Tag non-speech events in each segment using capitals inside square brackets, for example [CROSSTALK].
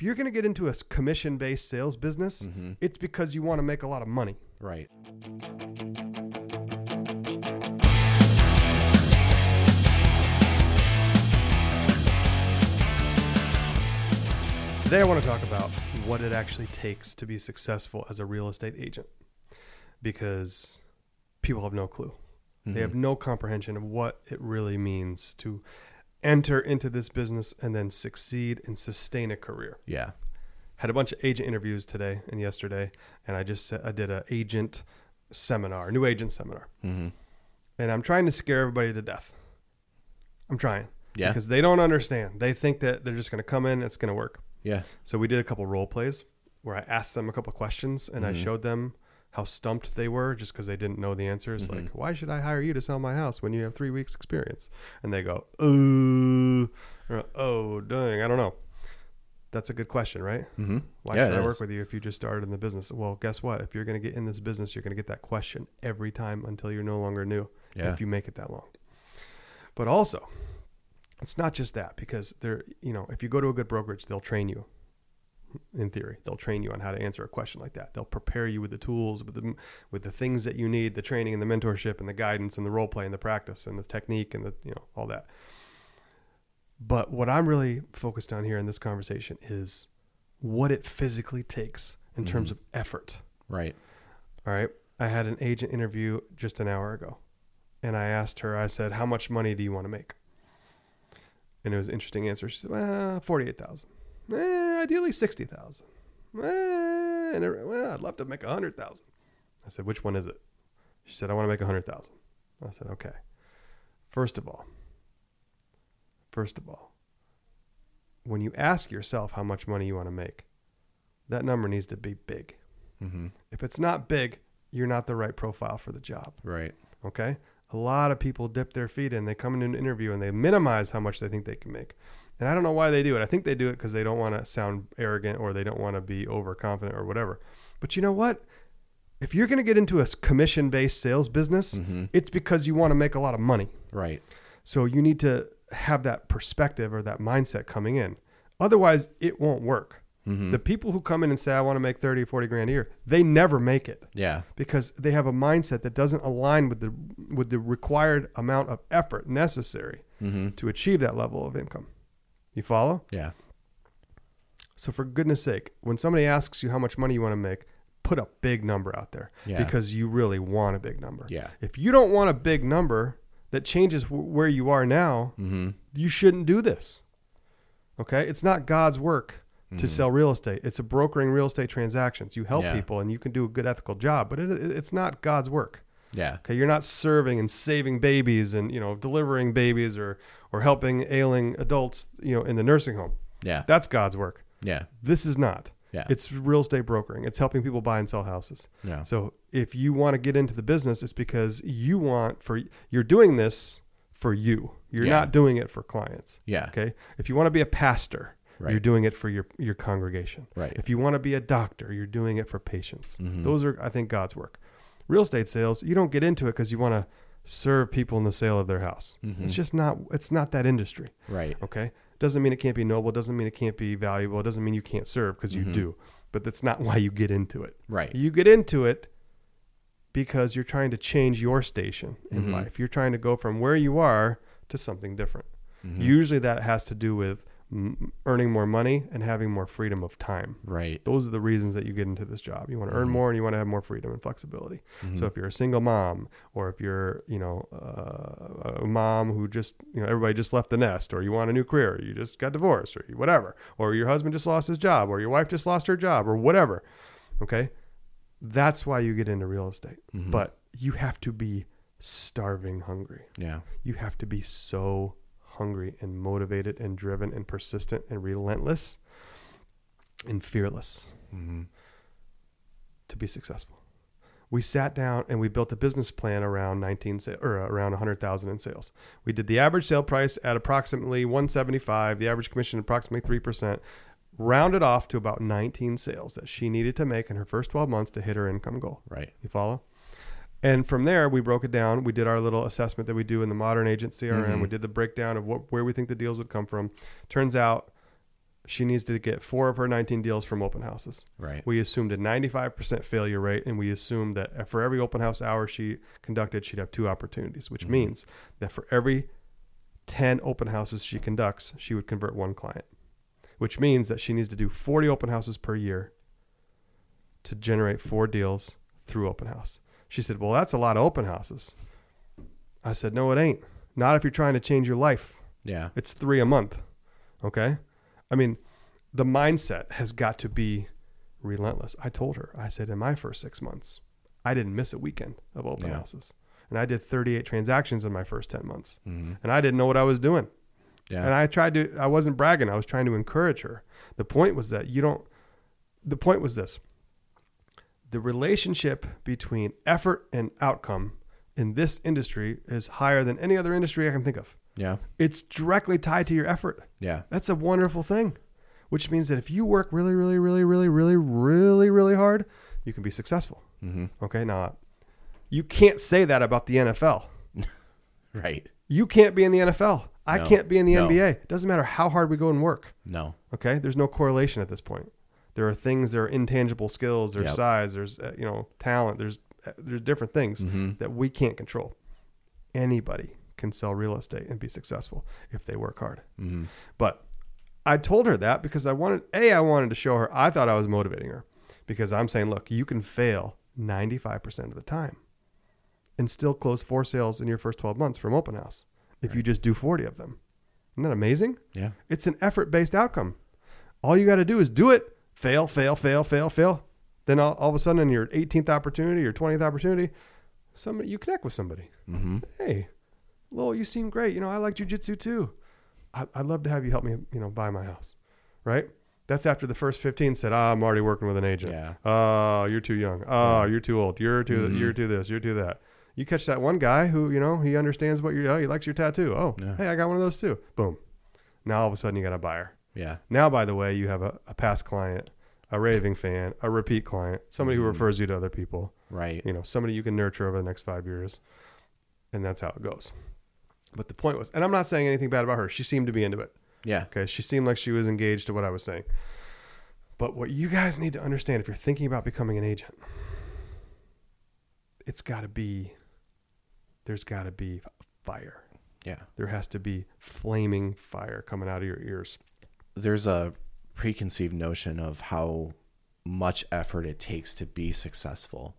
if you're going to get into a commission based sales business, Mhm. it's because you want to make a lot of money. Right. Today, I want to talk about what it actually takes to be successful as a real estate agent because people have no clue. They have no comprehension of what it really means to enter into this business and then succeed and sustain a career. Yeah. Had a bunch of agent interviews today and yesterday, and I just said- I did a agent seminar, new agent seminar, Mm-hmm. and I'm trying to scare everybody to death. I'm trying Yeah. because they don't understand. They think that they're just going to come in, it's going to work. Yeah. So we did a couple role plays where I asked them a couple questions and I Mhm. showed them how stumped they were just because they didn't know the answers. Mhm. Like, why should I hire you to sell my house when you have three weeks experience? And they go, oh, oh, dang, I don't know. That's a good question, right? Mm-hmm. Why Yeah, should I work with you if you just started in the business? Well, guess what? If you're going to get in this business, you're going to get that question every time until you're no longer new Yeah. if you make it that long. But also, it's not just that because they're, you know, if you go to a good brokerage, they'll train you. In theory, they'll train you on how to answer a question like that. They'll prepare you with the tools, with the with the things that you need, the training and the mentorship and the guidance and the role play and the practice and the technique and the you know all that. But what I'm really focused on here in this conversation is what it physically takes in terms of effort. Right. All right. I had an agent interview just an hour ago. And I asked her, I said, How much money do you want to make? And it was an interesting answer. She said, Well, 48000 eh, Ideally 60000 eh, and it, Well, I'd love to make 100000 I said, Which one is it? She said, I want to make 100000 I said, Okay. First of all, first of all, when you ask yourself how much money you want to make, that number needs to be big. Mm-hmm. If it's not big, you're not the right profile for the job. Right. Okay. A lot of people dip their feet in. They come into an interview and they minimize how much they think they can make. And I don't know why they do it. I think they do it because they don't want to sound arrogant or they don't want to be overconfident or whatever. But you know what? If you're going to get into a commission based sales business, Mm-hmm. it's because you want to make a lot of money. Right. So you need to have that perspective or that mindset coming in. Otherwise, it won't work. Mm-hmm. The people who come in and say, I want to make 30 or 40 grand a year, they never make it yeah. because they have a mindset that doesn't align with the with the required amount of effort necessary Mm-hmm. to achieve that level of income. You follow? Yeah. So for goodness sake, when somebody asks you how much money you want to make, put a big number out there Yeah. because you really want a big number. Yeah. If you don't want a big number that changes w- where you are now, Mm-hmm. you shouldn't do this. Okay? It's not God's work to Mhm. sell real estate. It's a brokering real estate transactions. You help Yeah. people and you can do a good ethical job, but it- it's not God's work. Yeah. Okay, you're not serving and saving babies and you know delivering babies or or helping ailing adults you know in the nursing home. Yeah. That's God's work. Yeah. This is not. Yeah. It's real estate brokering. It's helping people buy and sell houses. Yeah. So if you want to get into the business, it's because you want for you're doing this for you. You're Yeah. not doing it for clients. Yeah. Okay. If you want to be a pastor, Right. you're doing it for your your congregation. Right. If you want to be a doctor, you're doing it for patients. Mhm. Those are, I think, God's work. Real estate sales, you don't get into it because you want to serve people in the sale of their house. Mhm. It's just not. It's not that industry. Right. Okay. Doesn't mean it can't be noble. Doesn't mean it can't be valuable. It doesn't mean you can't serve because you Mhm. do. But that's not [LAUGHS] why you get into it. Right. You get into it because you're trying to change your station in Mhm. life. You're trying to go from where you are to something different. Mhm. Usually that has to do with earning more money and having more freedom of time. Right. Those are the reasons that you get into this job. You want to earn Mhm. more and you want to have more freedom and flexibility. Mhm. So if you're a single mom, or if you're, you know, uh, a mom who just, you know, everybody just left the nest, or you want a new career, or you just got divorced, or whatever, or your husband just lost his job, or your wife just lost her job, or whatever. Okay, that's why you get into real estate. Mhm. But you have to be starving hungry. yeah. You have to be so hungry and motivated and driven and persistent and relentless and fearless Mm-hmm. to be successful. We sat down and we built a business plan around 19 or uh, around 100,000 in sales. We did the average sale price at approximately 175, the average commission approximately 3%, rounded off to about 19 sales that she needed to make in her first 12 months to hit her income goal. Right. You follow? And from there, we broke it down. We did our little assessment that we do in the modern agent CRM. Mhm. We did the breakdown of what where we think the deals would come from. Turns out, she needs to get four of her 19 deals from open houses. Right. We assumed a 95% failure rate, and we assumed that for every open house hour she conducted, she'd have two opportunities, which Mhm. means that for every 10 open houses she conducts, she would convert one client, which means that she needs to do 40 open houses per year to generate four deals through open house. She said, Well, that's a lot of open houses. I said, No, it ain't. Not if you're trying to change your life. Yeah. It's three a month. Okay. I mean, the mindset has got to be relentless. I told her, I said, in my first six months, I didn't miss a weekend of open Yeah. houses. And I did 38 transactions in my first 10 months. hmm And I didn't know what I was doing. Yeah. And I tried to, I wasn't bragging. I was trying to encourage her. The point was that you don't, the point was this the relationship between effort and outcome in this industry is higher than any other industry I can think of. yeah. It's directly tied to your effort. Yeah. That's a wonderful thing, which means that if you work really, really, really, really, really, really, really hard, you can be successful. hmm Okay. Now, you can't say that about the NFL. [LAUGHS] Right. You can't be in the NFL. I No. can't be in the No. NBA. It doesn't matter how hard we go and work. No. Okay. There's no correlation at this point. There are things, there are intangible skills, there's Yep. size, there's, uh, you know, talent, there's, uh, there's different things hmm that we can't control. Anybody can sell real estate and be successful if they work hard. hmm But I told her that because I wanted a I wanted to show her I thought I was motivating her because I'm saying, look, you can fail 95% of the time and still close four sales in your first 12 months from open house if you just do 40 of them. Isn't that amazing? Yeah. It's an effort-based outcome. All you got to do is do it. Fail, fail, fail, fail, fail. Then all, all of a sudden, in your 18th opportunity or 20th opportunity, somebody you connect with somebody hmm hey, Lowell, you seem great. You know, I like jujitsu too. I, I'd love to have you help me, you know, buy my house. Right? That's after the first 15 said, ah, I'm already working with an agent. Yeah. Oh, you're too young. Oh, you're too old. You're too, Mhm. you're too this, you're too that. You catch that one guy who, you know, he understands what you're, oh, he likes your tattoo. Oh, Yeah. hey, I got one of those too. Boom. Now all of a sudden you got a buyer. Yeah. Now, by the way, you have a, a past client, a raving fan, a repeat client, somebody who Mhm. refers you to other people Right. you know somebody you can nurture over the next five years and that's how it goes but the point was and i'm not saying anything bad about her she seemed to be into it Yeah. okay she seemed like she was engaged to what i was saying but what you guys need to understand if you're thinking about becoming an agent it's got to be there's got to be fire Yeah. there has to be flaming fire coming out of your ears There's a preconceived notion of how much effort it takes to be successful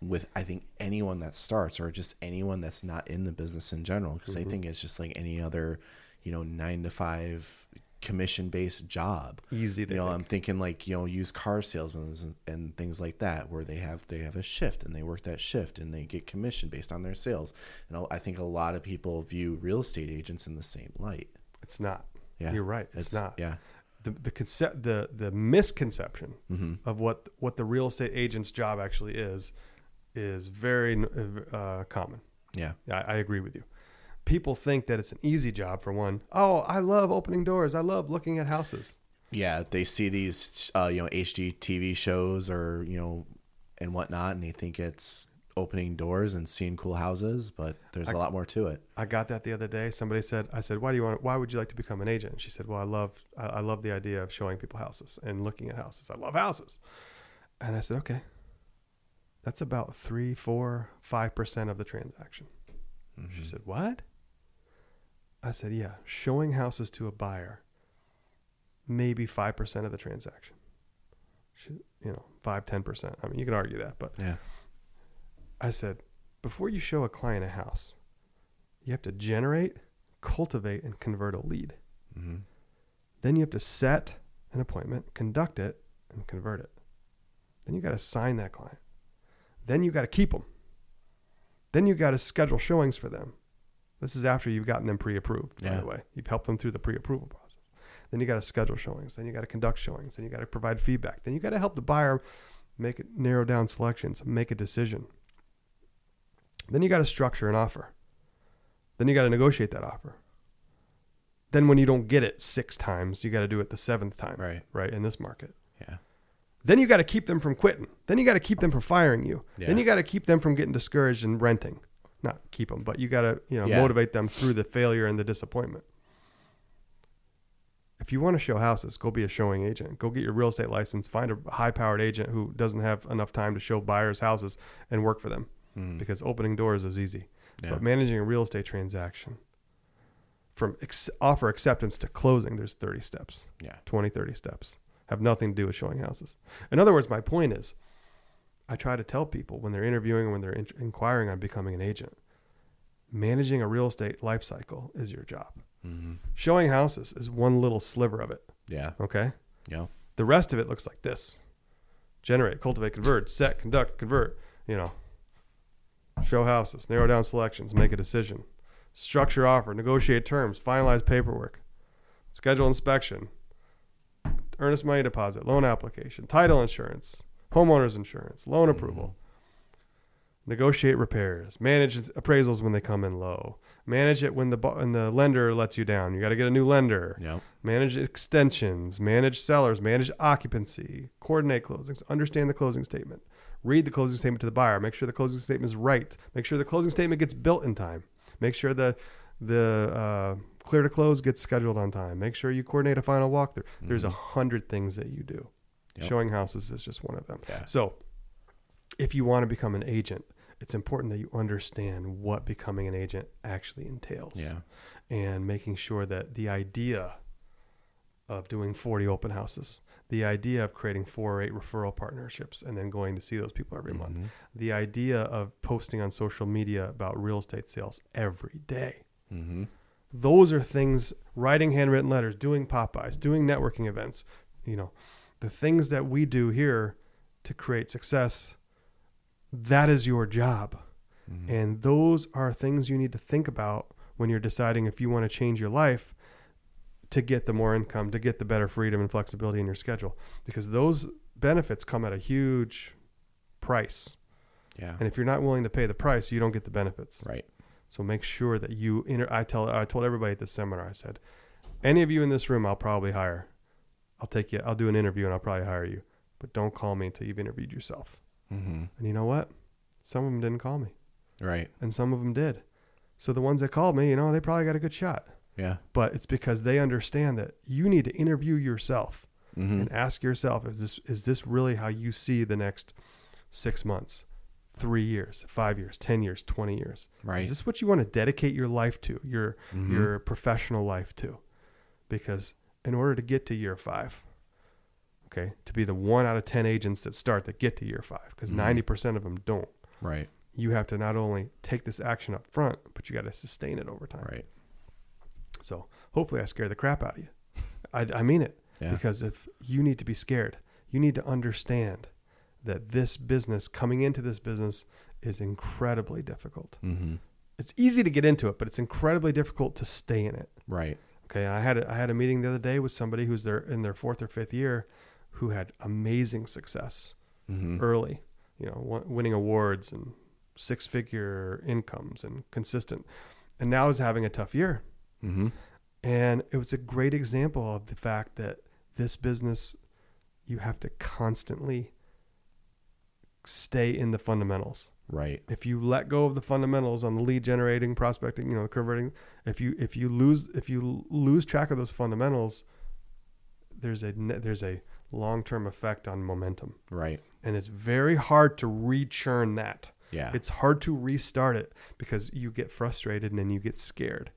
with I think anyone that starts or just anyone that's not in the business in general because I mm-hmm. think it's just like any other, you know, 9 to 5 commission based job. easy they you know, think. I'm thinking like you know used car salesmen and, and things like that, where they have they have a shift and they work that shift and they get commission based on their sales. And I think a lot of people view real estate agents in the same light. it's not Yeah, you're right it's, not Yeah, the the concept the the misconception hmm of what what the real estate agent's job actually is is very uh, common. yeah, I, I agree with you. People think that it's an easy job for one. Oh, I love opening doors. I love looking at houses. yeah. They see these uh, you know HGTV shows or you know and whatnot, and they think it's opening doors and seeing cool houses, but there's a lot more to it. I got that the other day. Somebody said, "I said, why do you want? Why would you like to become an agent?" And she said, "Well, I love I, I love the idea of showing people houses and looking at houses. I love houses." And I said, "Okay, that's about three, four, five percent of the transaction." She mm-hmm. said, What? I said, Yeah, showing houses to a buyer, maybe 5% of the transaction. She, you know, 5, 10%. I mean, you can argue that, but Yeah, I said, Before you show a client a house, you have to generate, cultivate, and convert a lead. hmm Then you have to set an appointment, conduct it, and convert it. Then you got to sign that client. Then you got to keep them. Then you got to schedule showings for them. This is after you've gotten them pre-approved, by Yeah. the way. You've helped them through the pre-approval process. Then you got to schedule showings. Then you got to conduct showings. Then you got to provide feedback. Then you got to help the buyer make it narrow down selections, make a decision. Then you got to structure an offer. Then you got to negotiate that offer. Then when you don't get it six times, you got to do it the seventh time, right. right? In this market. Yeah, Then you got to keep them from quitting. Then you got to keep them from firing you. Yeah. Then you got to keep them from getting discouraged and renting. Not keep them, but you got to, you know, Yeah. motivate them through the failure and the disappointment. if you want to show houses, go be a showing agent. Go get your real estate license. Find a high-powered agent who doesn't have enough time to show buyers houses and work for them, Mm. because opening doors is easy. Yeah. But managing a real estate transaction, from ex- offer acceptance to closing, there's 30 steps. Yeah. 20, 30 steps. Have nothing to do with showing houses. In other words, my point is, I try to tell people when they're interviewing when they're in- inquiring on becoming an agent, managing a real estate life cycle is your job. hmm Showing houses is one little sliver of it. Yeah. Okay. Yeah. The rest of it looks like this generate, cultivate, convert, set, conduct, convert. You know, show houses, narrow down selections, make a decision, structure offer, negotiate terms, finalize paperwork, schedule inspection, earnest money deposit, loan application, title insurance, homeowners insurance, loan mm-hmm. approval. Negotiate repairs, manage appraisals when they come in low, manage it when the when the lender lets you down. You got to get a new lender. Yeah. manage extensions, manage sellers, manage occupancy, coordinate closings, understand the closing statement, read the closing statement to the buyer, make sure the closing statement is right, make sure the closing statement gets built in time, make sure the the uh, clear to close gets scheduled on time, make sure you coordinate a final walkthrough. There's a hundred things that you do. Yep. Showing houses is just one of them. Yeah. So, if you want to become an agent, it's important that you understand what becoming an agent actually entails Yeah. and making sure that the idea of doing 40 open houses, the idea of creating four or eight referral partnerships and then going to see those people every month, Mhm. the idea of posting on social media about real estate sales every day. Mhm. Those are things, writing handwritten letters, doing pop-bys, doing networking events, you know, the things that we do here to create success, that is your job. Mhm. And those are things you need to think about when you're deciding if you want to change your life to get the more income, to get the better freedom and flexibility in your schedule. Because those benefits come at a huge price. Yeah. And if you're not willing to pay the price, you don't get the benefits. Right. So make sure that you inter- I tell I told everybody at this seminar, I said, any of you in this room I'll probably hire. I'll take you I'll do an interview and I'll probably hire you. But don't call me until you've interviewed yourself. hmm And you know what? Some of them didn't call me. Right. and some of them did. So the ones that called me, you know, they probably got a good shot. Yeah. But it's because they understand that you need to interview yourself hmm and ask yourself, is this is this really how you see the next six months, three years, five years, ten years, twenty years? Right. Is this what you want to dedicate your life to, your Mhm. your professional life to? Because in order to get to year five, okay, to be the one out of ten agents that start that get to year five, because Mhm. 90 percent of them don't Right. you have to not only take this action up front, but you got to sustain it over time. Right. So hopefully I scare the crap out of you. [LAUGHS] I, I mean it Yeah. because if you need to be scared, you need to understand that this business, coming into this business, is incredibly difficult. hmm It's easy to get into it, but it's incredibly difficult to stay in it. Right. Okay, I had a, I had a meeting the other day with somebody who's there in their fourth or fifth year, who had amazing success hmm early, you know, won- winning awards and six figure incomes and consistent, and now is having a tough year. Hmm And it was a great example of the fact that this business, you have to constantly stay in the fundamentals. Right. If you let go of the fundamentals on the lead generating, prospecting, you know, the converting, if you if you lose if you lose track of those fundamentals, there's a there's a long term effect on momentum, Right. and it's very hard to rechurn that. Yeah. It's hard to restart it because you get frustrated and then you get scared.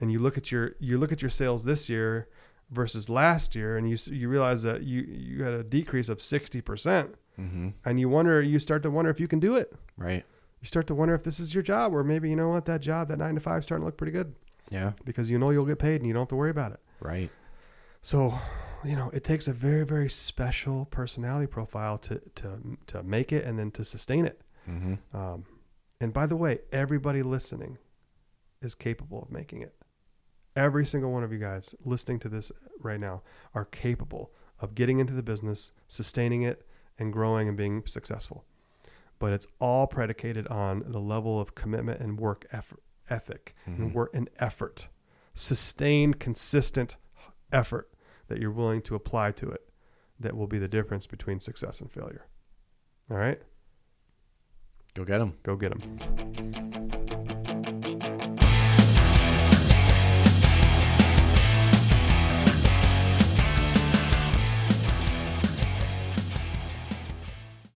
And you look at your you look at your sales this year versus last year and you you realize that you you had a decrease of 60% hmm and you wonder you start to wonder if you can do it. Right. You start to wonder if this is your job or maybe you know what that job that 9 to 5 is starting to look pretty good Yeah. because you know you'll get paid and you don't have to worry about it. Right. So, you know, it takes a very very special personality profile to to to make it and then to sustain it. hmm Um, and by the way, everybody listening is capable of making it. Every single one of you guys listening to this right now are capable of getting into the business, sustaining it, and growing and being successful. But it's all predicated on the level of commitment and work effort, ethic Mhm. and work and effort, sustained, consistent effort that you're willing to apply to it. That will be the difference between success and failure. All right, Go get them. go get them.